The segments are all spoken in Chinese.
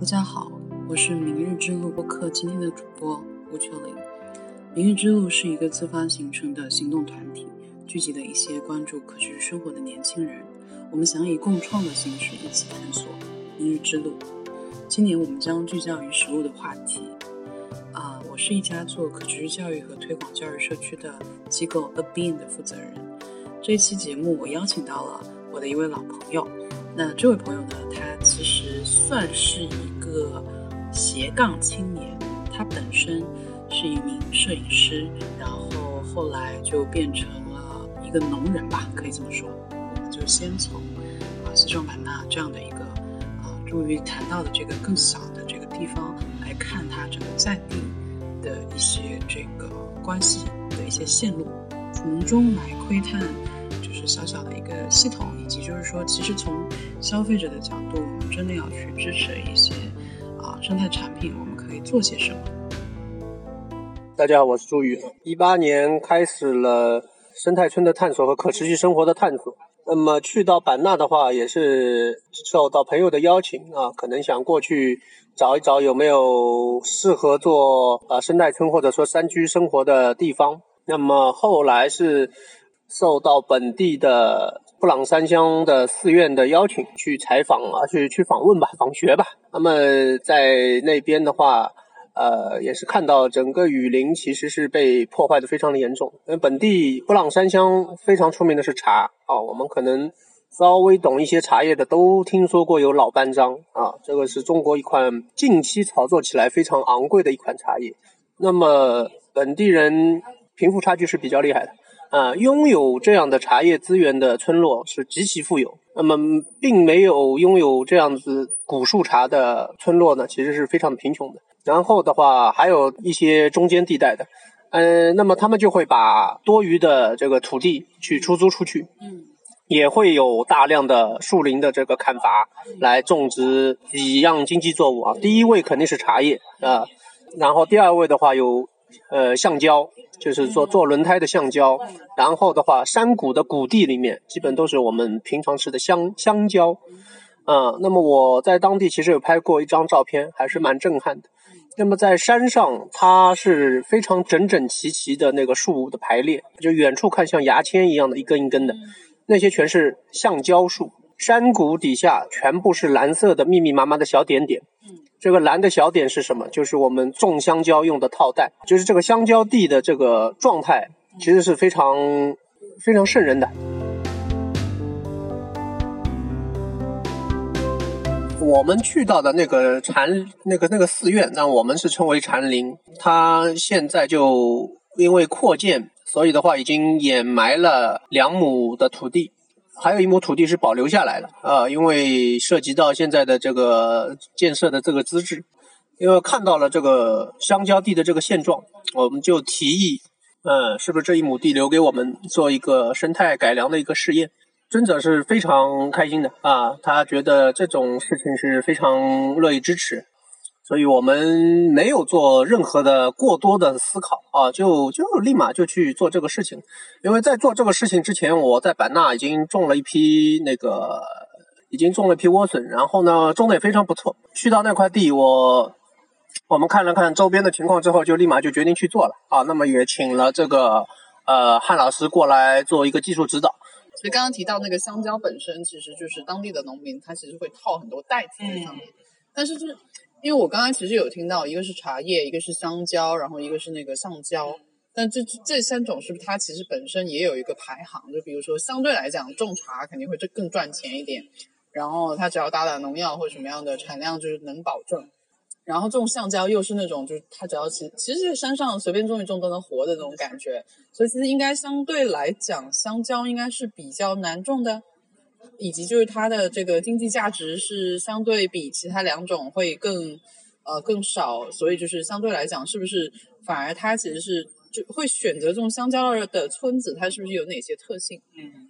大家好，我是明日之路播客今天的主播吴秋玲。明日之路是一个自发形成的行动团体，聚集了一些关注可持续生活的年轻人。我们想以共创的形式一起探索明日之路。今年我们将聚焦于食物的话题。啊，我是一家做可持续教育和推广教育社区的机构 A Bean 的负责人。这期节目我邀请到了我的一位老朋友。那这位朋友呢，他其实算是一个斜杠青年。他本身是一名摄影师，然后后来就变成了一个农人吧，可以这么说。我们就先从啊西双版纳这样的一个啊，终于谈到的这个更小的这个地方来看他整个在地的一些这个关系的一些线路，从中来窥探。小小的一个系统，以及就是说，其实从消费者的角度，我们真的要去支持一些啊生态产品，我们可以做些什么？大家好，我是朱宇。一八年开始了生态村的探索和可持续生活的探索。那么去到版纳的话，也是受到朋友的邀请啊，可能想过去找一找有没有适合做啊生态村或者说山居生活的地方。那么后来是。受到本地的布朗山乡的寺院的邀请，去采访啊，去去访问吧，访学吧。那么在那边的话，呃，也是看到整个雨林其实是被破坏的非常的严重。因为本地布朗山乡非常出名的是茶啊，我们可能稍微懂一些茶叶的都听说过有老班章啊，这个是中国一款近期炒作起来非常昂贵的一款茶叶。那么本地人贫富差距是比较厉害的。啊，拥有这样的茶叶资源的村落是极其富有。那么，并没有拥有这样子古树茶的村落呢，其实是非常贫穷的。然后的话，还有一些中间地带的，嗯，那么他们就会把多余的这个土地去出租出去，嗯，也会有大量的树林的这个砍伐来种植几样经济作物啊。第一位肯定是茶叶啊，然后第二位的话有呃橡胶。就是做做轮胎的橡胶，然后的话，山谷的谷地里面基本都是我们平常吃的香香蕉，嗯，那么我在当地其实有拍过一张照片，还是蛮震撼的。那么在山上，它是非常整整齐齐的那个树的排列，就远处看像牙签一样的一根一根的，那些全是橡胶树。山谷底下全部是蓝色的密密麻麻的小点点。这个蓝的小点是什么？就是我们种香蕉用的套袋，就是这个香蕉地的这个状态，其实是非常非常瘆人的。我们去到的那个禅那个那个寺院，那我们是称为禅林，它现在就因为扩建，所以的话已经掩埋了两亩的土地。还有一亩土地是保留下来的啊，因为涉及到现在的这个建设的这个资质，因为看到了这个香蕉地的这个现状，我们就提议，嗯，是不是这一亩地留给我们做一个生态改良的一个试验？尊者是非常开心的啊，他觉得这种事情是非常乐意支持。所以我们没有做任何的过多的思考啊，就就立马就去做这个事情。因为在做这个事情之前，我在版纳已经种了一批那个，已经种了一批莴笋，然后呢种的也非常不错。去到那块地，我我们看了看周边的情况之后，就立马就决定去做了啊。那么也请了这个呃汉老师过来做一个技术指导。所以刚刚提到那个香蕉本身，其实就是当地的农民他其实会套很多袋子在上面，但是就是。因为我刚刚其实有听到，一个是茶叶，一个是香蕉，然后一个是那个橡胶，但这这三种是不是它其实本身也有一个排行？就比如说相对来讲，种茶肯定会更赚钱一点，然后它只要打打农药或什么样的产量就是能保证，然后种橡胶又是那种就是它只要其其实山上随便种一种都能活的那种感觉，所以其实应该相对来讲，香蕉应该是比较难种的。以及就是它的这个经济价值是相对比其他两种会更，呃更少，所以就是相对来讲，是不是反而它其实是就会选择这种香蕉的村子，它是不是有哪些特性？嗯，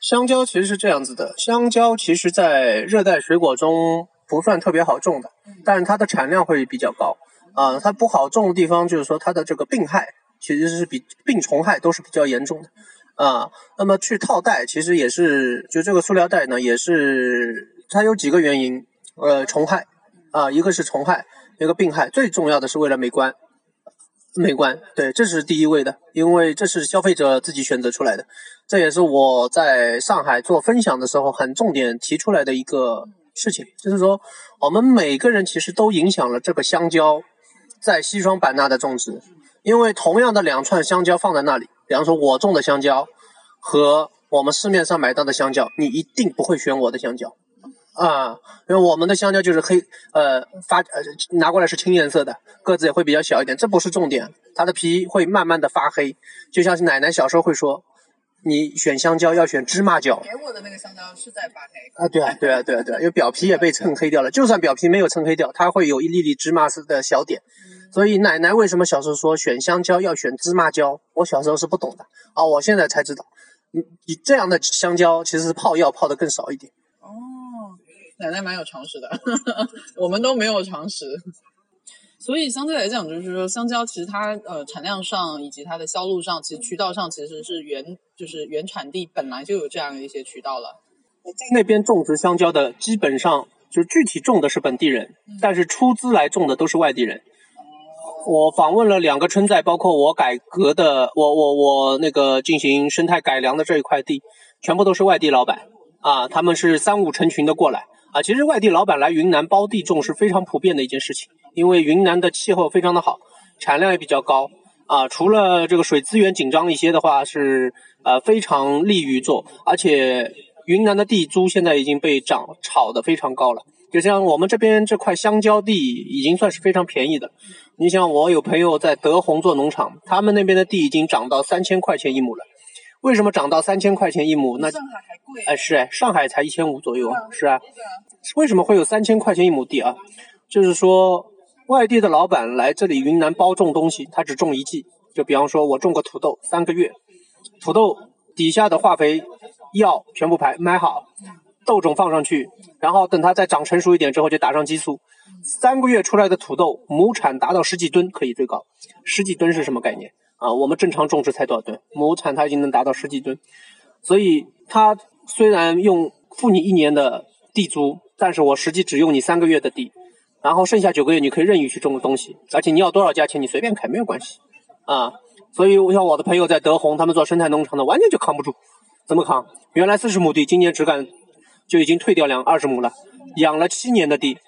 香蕉其实是这样子的，香蕉其实在热带水果中不算特别好种的，但是它的产量会比较高。啊，它不好种的地方就是说它的这个病害其实是比病虫害都是比较严重的。啊，那么去套袋其实也是，就这个塑料袋呢，也是它有几个原因，呃，虫害，啊，一个是虫害，一个病害，最重要的是为了美观。美观，对，这是第一位的，因为这是消费者自己选择出来的，这也是我在上海做分享的时候很重点提出来的一个事情，就是说我们每个人其实都影响了这个香蕉在西双版纳的种植，因为同样的两串香蕉放在那里，比方说我种的香蕉和我们市面上买到的香蕉，你一定不会选我的香蕉。啊，因为我们的香蕉就是黑，呃，发呃拿过来是青颜色的，个子也会比较小一点，这不是重点，它的皮会慢慢的发黑，就像是奶奶小时候会说，你选香蕉要选芝麻蕉。给我的那个香蕉是在发黑。啊，对啊，对啊，对啊，对啊，因为表皮也被蹭黑掉了，就算表皮没有蹭黑掉，它会有一粒粒芝麻似的小点，所以奶奶为什么小时候说选香蕉要选芝麻蕉？我小时候是不懂的，啊，我现在才知道，你你这样的香蕉其实是泡药泡的更少一点。哦奶奶蛮有常识的，我们都没有常识。所以相对来讲，就是说香蕉其实它呃产量上以及它的销路上，其实渠道上其实是原就是原产地本来就有这样的一些渠道了。在那边种植香蕉的基本上就是具体种的是本地人，但是出资来种的都是外地人。我访问了两个村寨，包括我改革的我我我那个进行生态改良的这一块地，全部都是外地老板啊，他们是三五成群的过来。啊，其实外地老板来云南包地种是非常普遍的一件事情，因为云南的气候非常的好，产量也比较高啊。除了这个水资源紧张一些的话，是呃非常利于做，而且云南的地租现在已经被涨炒得非常高了。就像我们这边这块香蕉地已经算是非常便宜的。你像我有朋友在德宏做农场，他们那边的地已经涨到三千块钱一亩了。为什么涨到三千块钱一亩？那上海还贵哎，是哎，上海才一千五左右啊，是啊。为什么会有三千块钱一亩地啊？就是说，外地的老板来这里云南包种东西，他只种一季。就比方说，我种个土豆三个月，土豆底下的化肥、药全部排买好，豆种放上去，然后等它再长成熟一点之后，就打上激素。三个月出来的土豆，亩产达到十几吨，可以最高。十几吨是什么概念啊？我们正常种植才多少吨？亩产它已经能达到十几吨，所以它虽然用付你一年的地租。但是我实际只用你三个月的地，然后剩下九个月你可以任意去种东西，而且你要多少价钱你随便开没有关系，啊，所以我像我的朋友在德宏，他们做生态农场的完全就扛不住，怎么扛？原来四十亩地，今年只敢就已经退掉两二十亩了，养了七年的地，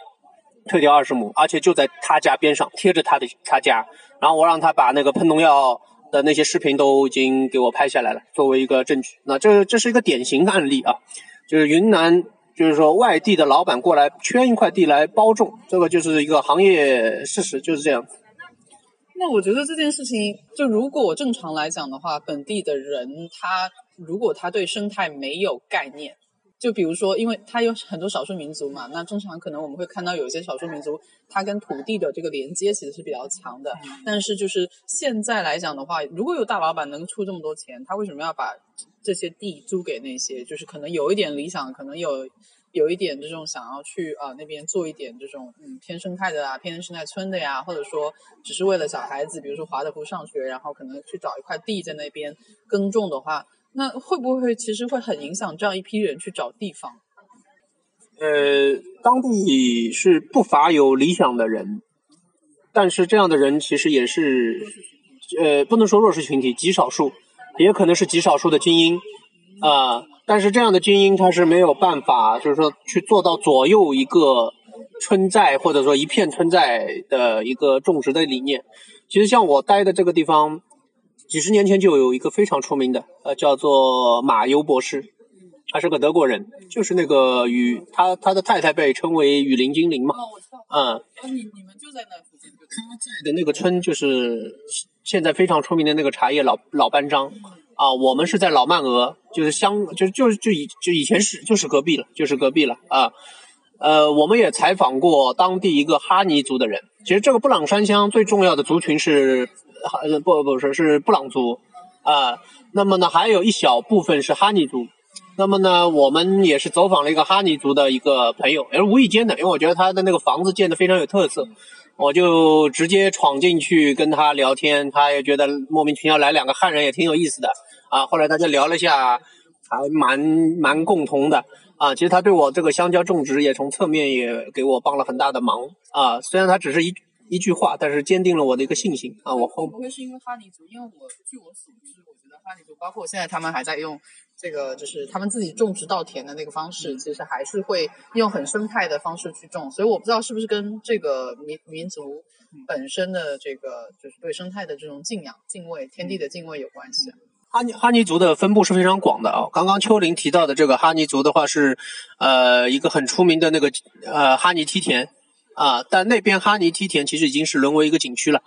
退掉二十亩，而且就在他家边上贴着他的他家，然后我让他把那个喷农药的那些视频都已经给我拍下来了，作为一个证据。那这这是一个典型的案例啊，就是云南。就是说，外地的老板过来圈一块地来包种，这个就是一个行业事实，就是这样。那我觉得这件事情，就如果正常来讲的话，本地的人他如果他对生态没有概念，就比如说，因为它有很多少数民族嘛，那正常可能我们会看到有一些少数民族，他跟土地的这个连接其实是比较强的。但是就是现在来讲的话，如果有大老板能出这么多钱，他为什么要把？这些地租给那些，就是可能有一点理想，可能有有一点这种想要去啊那边做一点这种嗯偏生态的啊偏生态村的呀，或者说只是为了小孩子，比如说华德福上学，然后可能去找一块地在那边耕种的话，那会不会其实会很影响这样一批人去找地方？呃，当地是不乏有理想的人，但是这样的人其实也是呃不能说弱势群体，极少数。也可能是极少数的精英，啊，但是这样的精英他是没有办法，就是说去做到左右一个村寨或者说一片村寨的一个种植的理念。其实像我待的这个地方，几十年前就有一个非常出名的，呃，叫做马尤博士，他是个德国人，就是那个雨，他他的太太被称为雨林精灵嘛，嗯，你你们就在那附近，他在的那个村就是。现在非常出名的那个茶叶老老班章啊，我们是在老曼峨，就是乡就是就就以就以前是就是隔壁了，就是隔壁了啊。呃，我们也采访过当地一个哈尼族的人。其实这个布朗山乡最重要的族群是不不是是布朗族啊。那么呢，还有一小部分是哈尼族。那么呢，我们也是走访了一个哈尼族的一个朋友，也是无意间的，因为我觉得他的那个房子建的非常有特色。我就直接闯进去跟他聊天，他也觉得莫名其妙来两个汉人也挺有意思的啊。后来大家聊了一下，还蛮蛮共同的啊，其实他对我这个香蕉种植也从侧面也给我帮了很大的忙啊。虽然他只是一一句话，但是坚定了我的一个信心啊。我后不会是因为哈尼族，因为我据我所知，我觉得哈尼族包括现在他们还在用这个，就是他们自己种植稻田的那个方式，其实还是会用很生态的方式去种。所以我不知道是不是跟这个民民族本身的这个就是对生态的这种敬仰、敬畏、天地的敬畏有关系。哈尼哈尼族的分布是非常广的啊。刚刚秋林提到的这个哈尼族的话是，呃，一个很出名的那个呃哈尼梯田啊，但那边哈尼梯田其实已经是沦为一个景区了。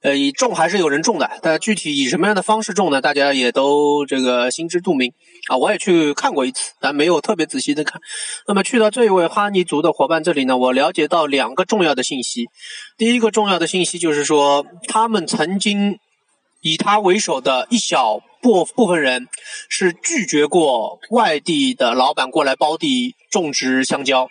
呃，以种还是有人种的，但具体以什么样的方式种呢？大家也都这个心知肚明啊。我也去看过一次，但没有特别仔细的看。那么去到这一位哈尼族的伙伴这里呢，我了解到两个重要的信息。第一个重要的信息就是说，他们曾经以他为首的一小部部分人是拒绝过外地的老板过来包地种植香蕉。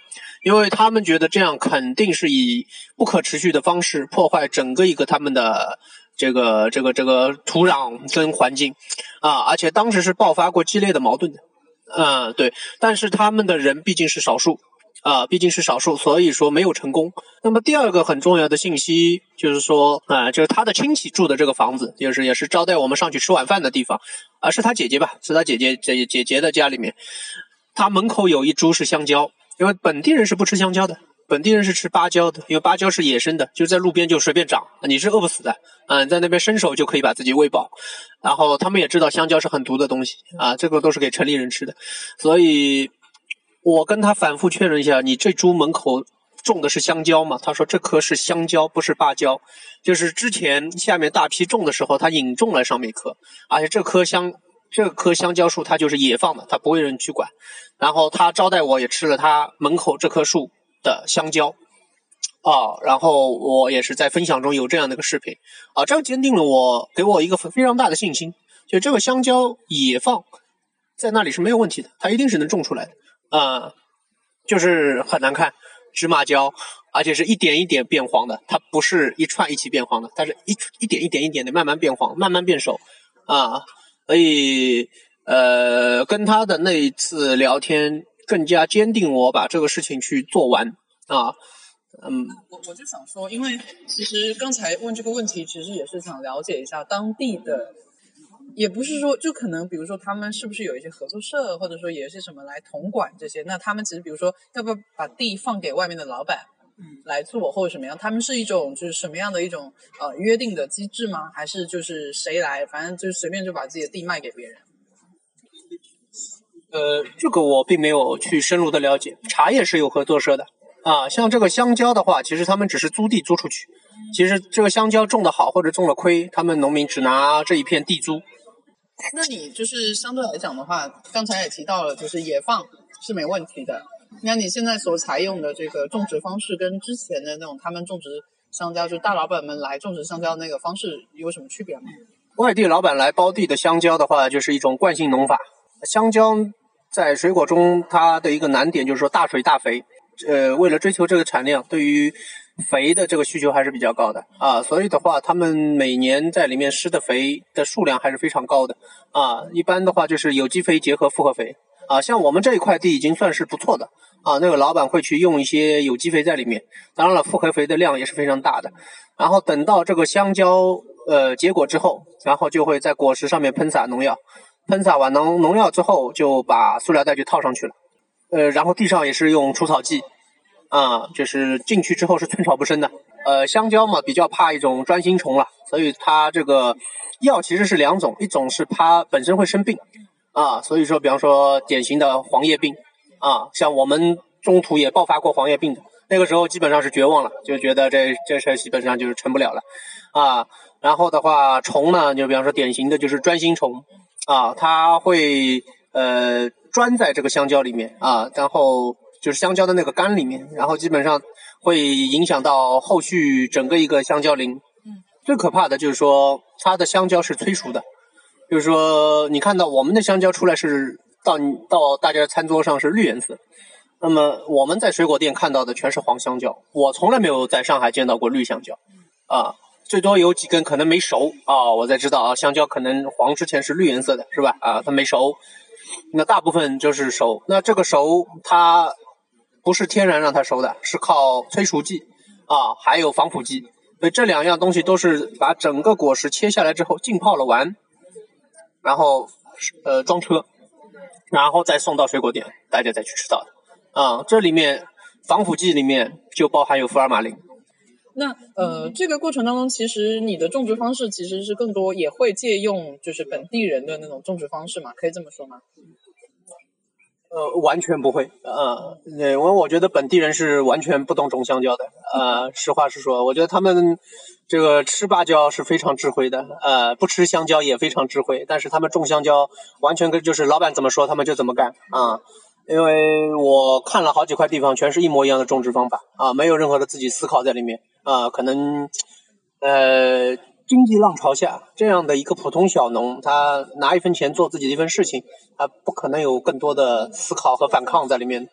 因为他们觉得这样肯定是以不可持续的方式破坏整个一个他们的这个这个这个土壤跟环境，啊，而且当时是爆发过激烈的矛盾的，嗯，对。但是他们的人毕竟是少数，啊，毕竟是少数，所以说没有成功。那么第二个很重要的信息就是说，啊，就是他的亲戚住的这个房子，就是也是招待我们上去吃晚饭的地方，啊，是他姐姐吧？是他姐姐姐姐姐的家里面，他门口有一株是香蕉。因为本地人是不吃香蕉的，本地人是吃芭蕉的，因为芭蕉是野生的，就在路边就随便长，你是饿不死的，嗯，在那边伸手就可以把自己喂饱。然后他们也知道香蕉是很毒的东西啊，这个都是给城里人吃的，所以我跟他反复确认一下，你这株门口种的是香蕉吗？他说这棵是香蕉，不是芭蕉，就是之前下面大批种的时候，他引种了上面一棵，而且这棵香。这棵香蕉树它就是野放的，它不会有人去管。然后他招待我也吃了他门口这棵树的香蕉，啊，然后我也是在分享中有这样的一个视频，啊，这样坚定了我，给我一个非常大的信心，就这个香蕉野放在那里是没有问题的，它一定是能种出来的，啊，就是很难看，芝麻蕉，而且是一点一点变黄的，它不是一串一起变黄的，它是一一点一点一点的慢慢变黄，慢慢变熟，啊。所以，呃，跟他的那一次聊天更加坚定我把这个事情去做完啊。嗯，我我就想说，因为其实刚才问这个问题，其实也是想了解一下当地的，也不是说就可能，比如说他们是不是有一些合作社，或者说有一些什么来统管这些？那他们其实比如说要不要把地放给外面的老板？嗯，来做或者什么样？他们是一种就是什么样的一种呃约定的机制吗？还是就是谁来，反正就是随便就把自己的地卖给别人？呃，这个我并没有去深入的了解。茶叶是有合作社的啊，像这个香蕉的话，其实他们只是租地租出去。其实这个香蕉种的好或者种了亏，他们农民只拿这一片地租。那你就是相对来讲的话，刚才也提到了，就是野放是没问题的。那你现在所采用的这个种植方式，跟之前的那种他们种植香蕉，就大老板们来种植香蕉那个方式有什么区别吗？外地老板来包地的香蕉的话，就是一种惯性农法。香蕉在水果中，它的一个难点就是说大水大肥。呃，为了追求这个产量，对于肥的这个需求还是比较高的啊。所以的话，他们每年在里面施的肥的数量还是非常高的啊。一般的话就是有机肥结合复合肥。啊，像我们这一块地已经算是不错的啊。那个老板会去用一些有机肥在里面，当然了，复合肥的量也是非常大的。然后等到这个香蕉呃结果之后，然后就会在果实上面喷洒农药，喷洒完农农药之后，就把塑料袋就套上去了。呃，然后地上也是用除草剂啊，就是进去之后是寸草不生的。呃，香蕉嘛比较怕一种专心虫了，所以它这个药其实是两种，一种是它本身会生病。啊，所以说，比方说典型的黄叶病，啊，像我们中途也爆发过黄叶病的，那个时候基本上是绝望了，就觉得这这事基本上就是成不了了，啊，然后的话虫呢，就比方说典型的就是专心虫，啊，它会呃钻在这个香蕉里面啊，然后就是香蕉的那个干里面，然后基本上会影响到后续整个一个香蕉林。嗯，最可怕的就是说它的香蕉是催熟的。就是说，你看到我们的香蕉出来是到到大家的餐桌上是绿颜色，那么我们在水果店看到的全是黄香蕉。我从来没有在上海见到过绿香蕉，啊，最多有几根可能没熟啊，我才知道啊，香蕉可能黄之前是绿颜色的，是吧？啊，它没熟，那大部分就是熟。那这个熟它不是天然让它熟的，是靠催熟剂啊，还有防腐剂。所以这两样东西都是把整个果实切下来之后浸泡了完，然后呃装车，然后再送到水果店，大家再去吃到的。啊，这里面防腐剂里面就包含有福尔马林。那呃，这个过程当中，其实你的种植方式其实是更多也会借用就是本地人的那种种植方式嘛，可以这么说吗？呃，完全不会，呃，因为我觉得本地人是完全不懂种香蕉的，呃，实话实说，我觉得他们这个吃芭蕉是非常智慧的，呃，不吃香蕉也非常智慧，但是他们种香蕉完全跟就是老板怎么说他们就怎么干啊，因为我看了好几块地方，全是一模一样的种植方法啊，没有任何的自己思考在里面。啊，可能，呃，经济浪潮下，这样的一个普通小农，他拿一分钱做自己的一份事情，他不可能有更多的思考和反抗在里面。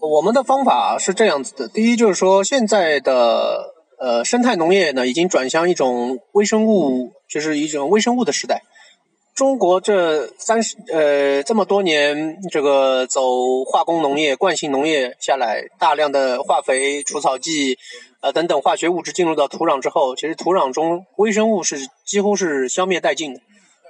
我们的方法是这样子的：第一，就是说现在的呃生态农业呢，已经转向一种微生物，就是一种微生物的时代。中国这三十呃这么多年，这个走化工农业、惯性农业下来，大量的化肥、除草剂，呃等等化学物质进入到土壤之后，其实土壤中微生物是几乎是消灭殆尽的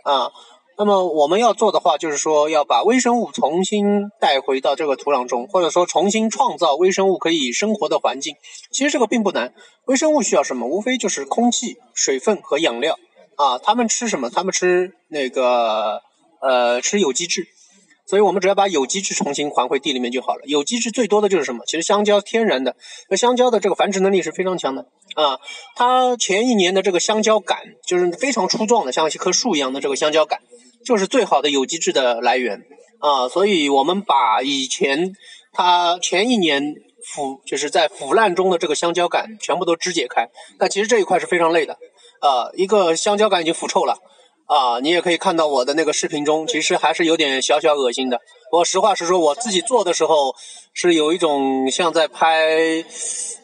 啊。那么我们要做的话，就是说要把微生物重新带回到这个土壤中，或者说重新创造微生物可以生活的环境。其实这个并不难，微生物需要什么？无非就是空气、水分和养料。啊，他们吃什么？他们吃那个呃，吃有机质，所以我们只要把有机质重新还回地里面就好了。有机质最多的就是什么？其实香蕉天然的，那香蕉的这个繁殖能力是非常强的啊。它前一年的这个香蕉杆就是非常粗壮的，像一棵树一样的这个香蕉杆，就是最好的有机质的来源啊。所以我们把以前它前一年腐就是在腐烂中的这个香蕉杆全部都肢解开，但其实这一块是非常累的。啊，一个香蕉杆已经腐臭了，啊，你也可以看到我的那个视频中，其实还是有点小小恶心的。我实话实说，我自己做的时候是有一种像在拍，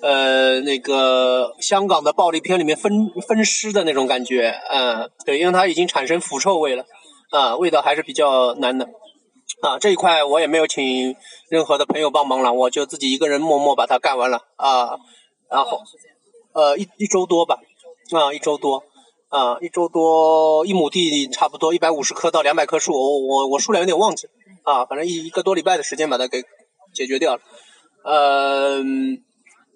呃，那个香港的暴力片里面分分尸的那种感觉，嗯，对，因为它已经产生腐臭味了，啊，味道还是比较难的，啊，这一块我也没有请任何的朋友帮忙了，我就自己一个人默默把它干完了，啊，然后，呃，一一周多吧。啊，一周多，啊，一周多，一亩地差不多一百五十棵到两百棵树，我我我数量有点忘记，啊，反正一一个多礼拜的时间把它给解决掉了，嗯，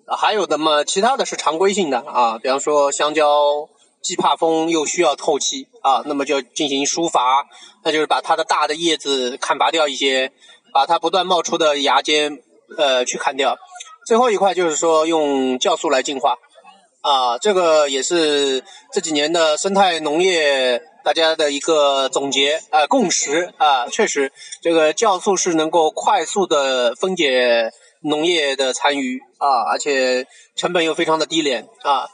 还有的嘛，其他的是常规性的啊，比方说香蕉既怕风又需要透气啊，那么就进行疏伐，那就是把它的大的叶子砍拔掉一些，把它不断冒出的芽尖呃去砍掉，最后一块就是说用酵素来净化。啊，这个也是这几年的生态农业大家的一个总结啊共识啊，确实这个酵素是能够快速的分解农业的残余啊，而且成本又非常的低廉啊。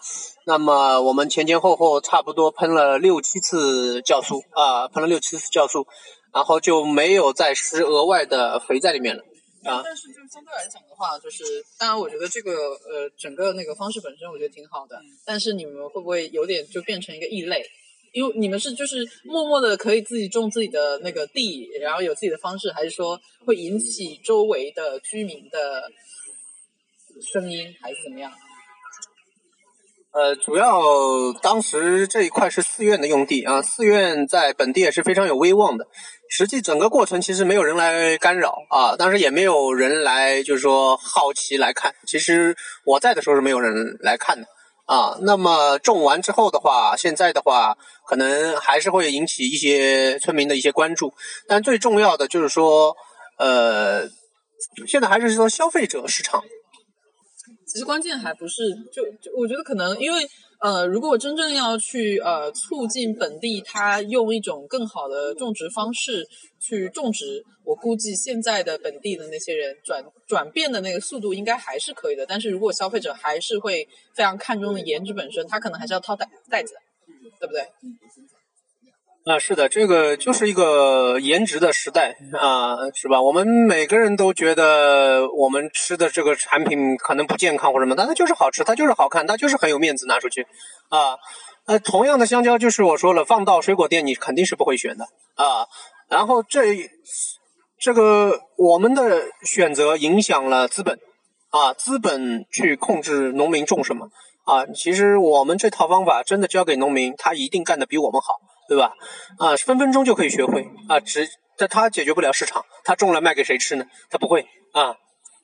那么我们前前后后差不多喷了六七次酵素啊，喷了六七次酵素，然后就没有再施额外的肥在里面了。啊，但是就相对来讲的话，就是当然，我觉得这个呃，整个那个方式本身，我觉得挺好的。但是你们会不会有点就变成一个异类？因为你们是就是默默的可以自己种自己的那个地，然后有自己的方式，还是说会引起周围的居民的声音，还是怎么样？呃，主要当时这一块是寺院的用地啊，寺院在本地也是非常有威望的。实际整个过程其实没有人来干扰啊，当时也没有人来，就是说好奇来看。其实我在的时候是没有人来看的啊。那么种完之后的话，现在的话可能还是会引起一些村民的一些关注。但最重要的就是说，呃，现在还是说消费者市场。其实关键还不是就就我觉得可能因为。呃，如果真正要去呃促进本地，它用一种更好的种植方式去种植，我估计现在的本地的那些人转转变的那个速度应该还是可以的。但是如果消费者还是会非常看重的颜值本身，他可能还是要掏袋袋子，对不对？啊，是的，这个就是一个颜值的时代啊，是吧？我们每个人都觉得我们吃的这个产品可能不健康或者什么，但它就是好吃，它就是好看，它就是很有面子拿出去啊。呃，同样的香蕉，就是我说了，放到水果店你肯定是不会选的啊。然后这这个我们的选择影响了资本啊，资本去控制农民种什么啊。其实我们这套方法真的交给农民，他一定干得比我们好，对吧？啊，分分钟就可以学会啊，只但他解决不了市场，他种了卖给谁吃呢？他不会啊，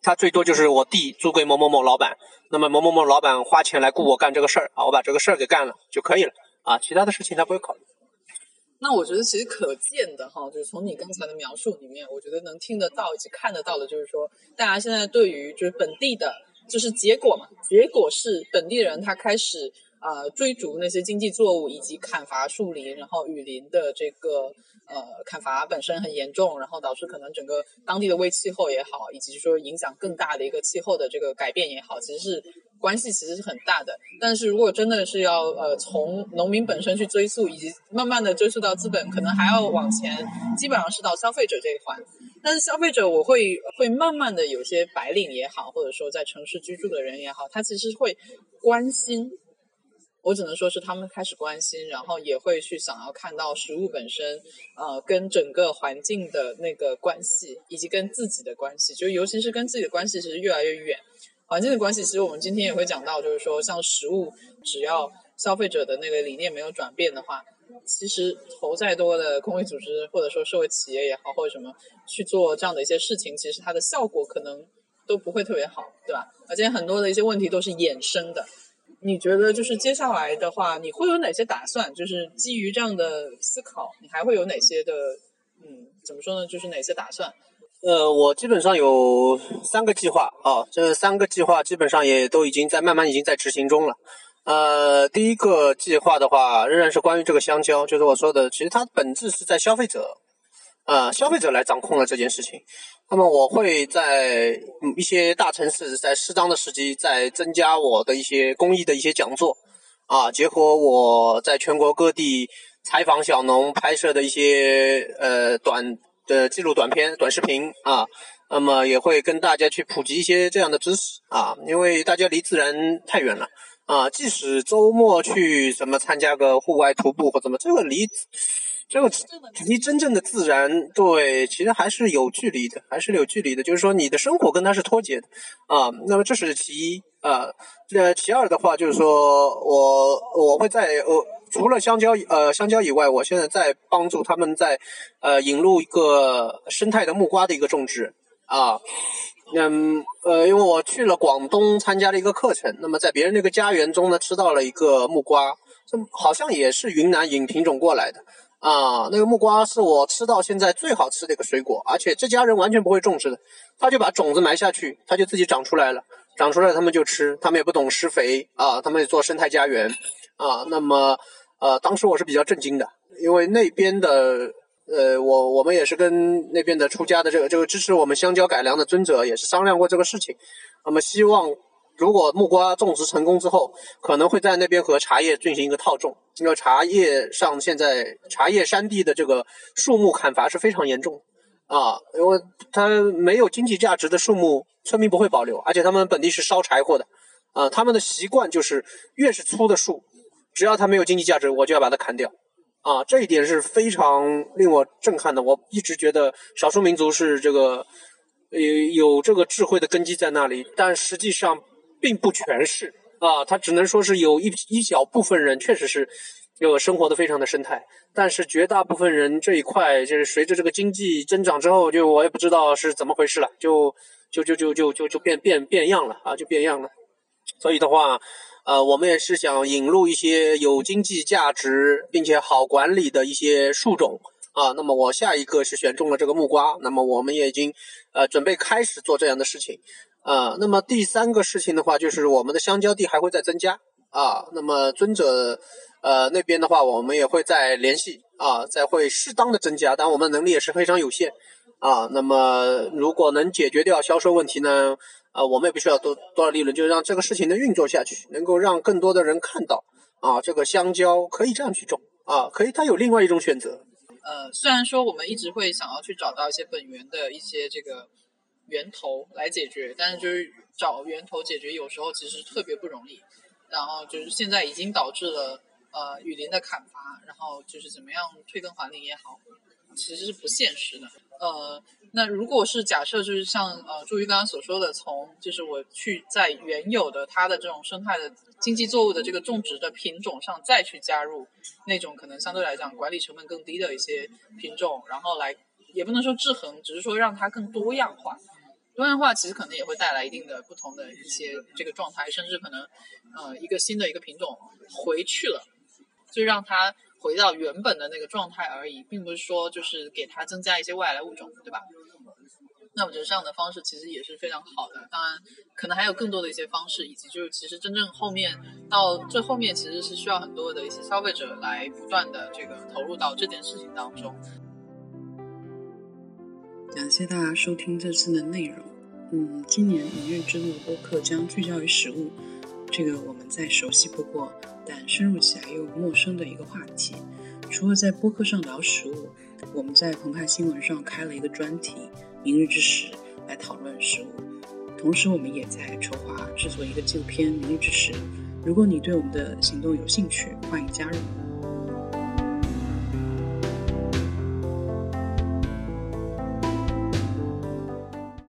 他最多就是我地租给某某某老板，那么某某某老板花钱来雇我干这个事儿啊，我把这个事儿给干了就可以了啊，其他的事情他不会考虑。那我觉得其实可见的哈，就是从你刚才的描述里面，我觉得能听得到以及看得到的，就是说大家现在对于就是本地的，就是结果嘛，结果是本地人他开始啊追逐那些经济作物以及砍伐树林，然后雨林的这个呃砍伐本身很严重，然后导致可能整个当地的微气候也好，以及说影响更大的一个气候的这个改变也好，其实是。关系其实是很大的，但是如果真的是要呃从农民本身去追溯，以及慢慢的追溯到资本，可能还要往前，基本上是到消费者这一环。但是消费者，我会会慢慢的有些白领也好，或者说在城市居住的人也好，他其实会关心，我只能说是他们开始关心，然后也会去想要看到食物本身，呃，跟整个环境的那个关系，以及跟自己的关系，就尤其是跟自己的关系，其实越来越远。环境的关系，其实我们今天也会讲到，就是说，像食物，只要消费者的那个理念没有转变的话，其实投再多的公益组织或者说社会企业也好，或者什么去做这样的一些事情，其实它的效果可能都不会特别好，对吧？而且很多的一些问题都是衍生的。你觉得就是接下来的话，你会有哪些打算？就是基于这样的思考，你还会有哪些的，嗯，怎么说呢？就是哪些打算？呃，我基本上有三个计划啊，这三个计划基本上也都已经在慢慢已经在执行中了。呃，第一个计划的话，仍然是关于这个香蕉，就是我说的，其实它本质是在消费者，呃，消费者来掌控了这件事情。那么我会在一些大城市，在适当的时机，再增加我的一些公益的一些讲座啊，结合我在全国各地采访小农拍摄的一些呃短。的记录短片、短视频啊，那么也会跟大家去普及一些这样的知识啊，因为大家离自然太远了啊。即使周末去什么参加个户外徒步或怎么，这个离这个离真正的自然，对，其实还是有距离的，还是有距离的。就是说，你的生活跟它是脱节的啊。那么这是其一啊，这其二的话就是说我我会在呃。除了香蕉，呃，香蕉以外，我现在在帮助他们在，呃，引入一个生态的木瓜的一个种植啊，嗯，呃，因为我去了广东参加了一个课程，那么在别人那个家园中呢，吃到了一个木瓜，这好像也是云南引品种过来的啊，那个木瓜是我吃到现在最好吃的一个水果，而且这家人完全不会种植的，他就把种子埋下去，他就自己长出来了，长出来他们就吃，他们也不懂施肥啊，他们也做生态家园啊，那么。呃，当时我是比较震惊的，因为那边的，呃，我我们也是跟那边的出家的这个这个支持我们香蕉改良的尊者也是商量过这个事情。那么希望如果木瓜种植成功之后，可能会在那边和茶叶进行一个套种，因为茶叶上现在茶叶山地的这个树木砍伐是非常严重啊，因为它没有经济价值的树木，村民不会保留，而且他们本地是烧柴火的，啊，他们的习惯就是越是粗的树。只要它没有经济价值，我就要把它砍掉，啊，这一点是非常令我震撼的。我一直觉得少数民族是这个，有有这个智慧的根基在那里，但实际上并不全是啊。它只能说是有一一小部分人确实是，有生活的非常的生态，但是绝大部分人这一块就是随着这个经济增长之后，就我也不知道是怎么回事了，就就就就就就就变变变样了啊，就变样了。所以的话。呃，我们也是想引入一些有经济价值并且好管理的一些树种啊。那么我下一个是选中了这个木瓜，那么我们也已经呃准备开始做这样的事情啊。那么第三个事情的话，就是我们的香蕉地还会再增加啊。那么尊者呃那边的话，我们也会再联系啊，再会适当的增加，但我们能力也是非常有限啊。那么如果能解决掉销售问题呢？啊，我们也不需要多多少利润，就让这个事情能运作下去，能够让更多的人看到啊，这个香蕉可以这样去种啊，可以，它有另外一种选择。呃，虽然说我们一直会想要去找到一些本源的一些这个源头来解决，但是就是找源头解决有时候其实特别不容易。然后就是现在已经导致了呃雨林的砍伐，然后就是怎么样退耕还林也好，其实是不现实的。呃，那如果是假设就是像呃朱瑜刚刚所说的，从就是我去在原有的它的这种生态的经济作物的这个种植的品种上再去加入那种可能相对来讲管理成本更低的一些品种，然后来也不能说制衡，只是说让它更多样化。多样化其实可能也会带来一定的不同的一些这个状态，甚至可能呃一个新的一个品种回去了，就让它。回到原本的那个状态而已，并不是说就是给它增加一些外来物种，对吧？那我觉得这样的方式其实也是非常好的。当然，可能还有更多的一些方式，以及就是其实真正后面到最后面，其实是需要很多的一些消费者来不断的这个投入到这件事情当中。感谢大家收听这次的内容。嗯，今年明日之路播客将聚焦于食物。这个我们再熟悉不过，但深入起来又陌生的一个话题。除了在播客上聊食物，我们在澎湃新闻上开了一个专题“明日之食”来讨论食物。同时，我们也在筹划制作一个纪录片《明日之食》。如果你对我们的行动有兴趣，欢迎加入。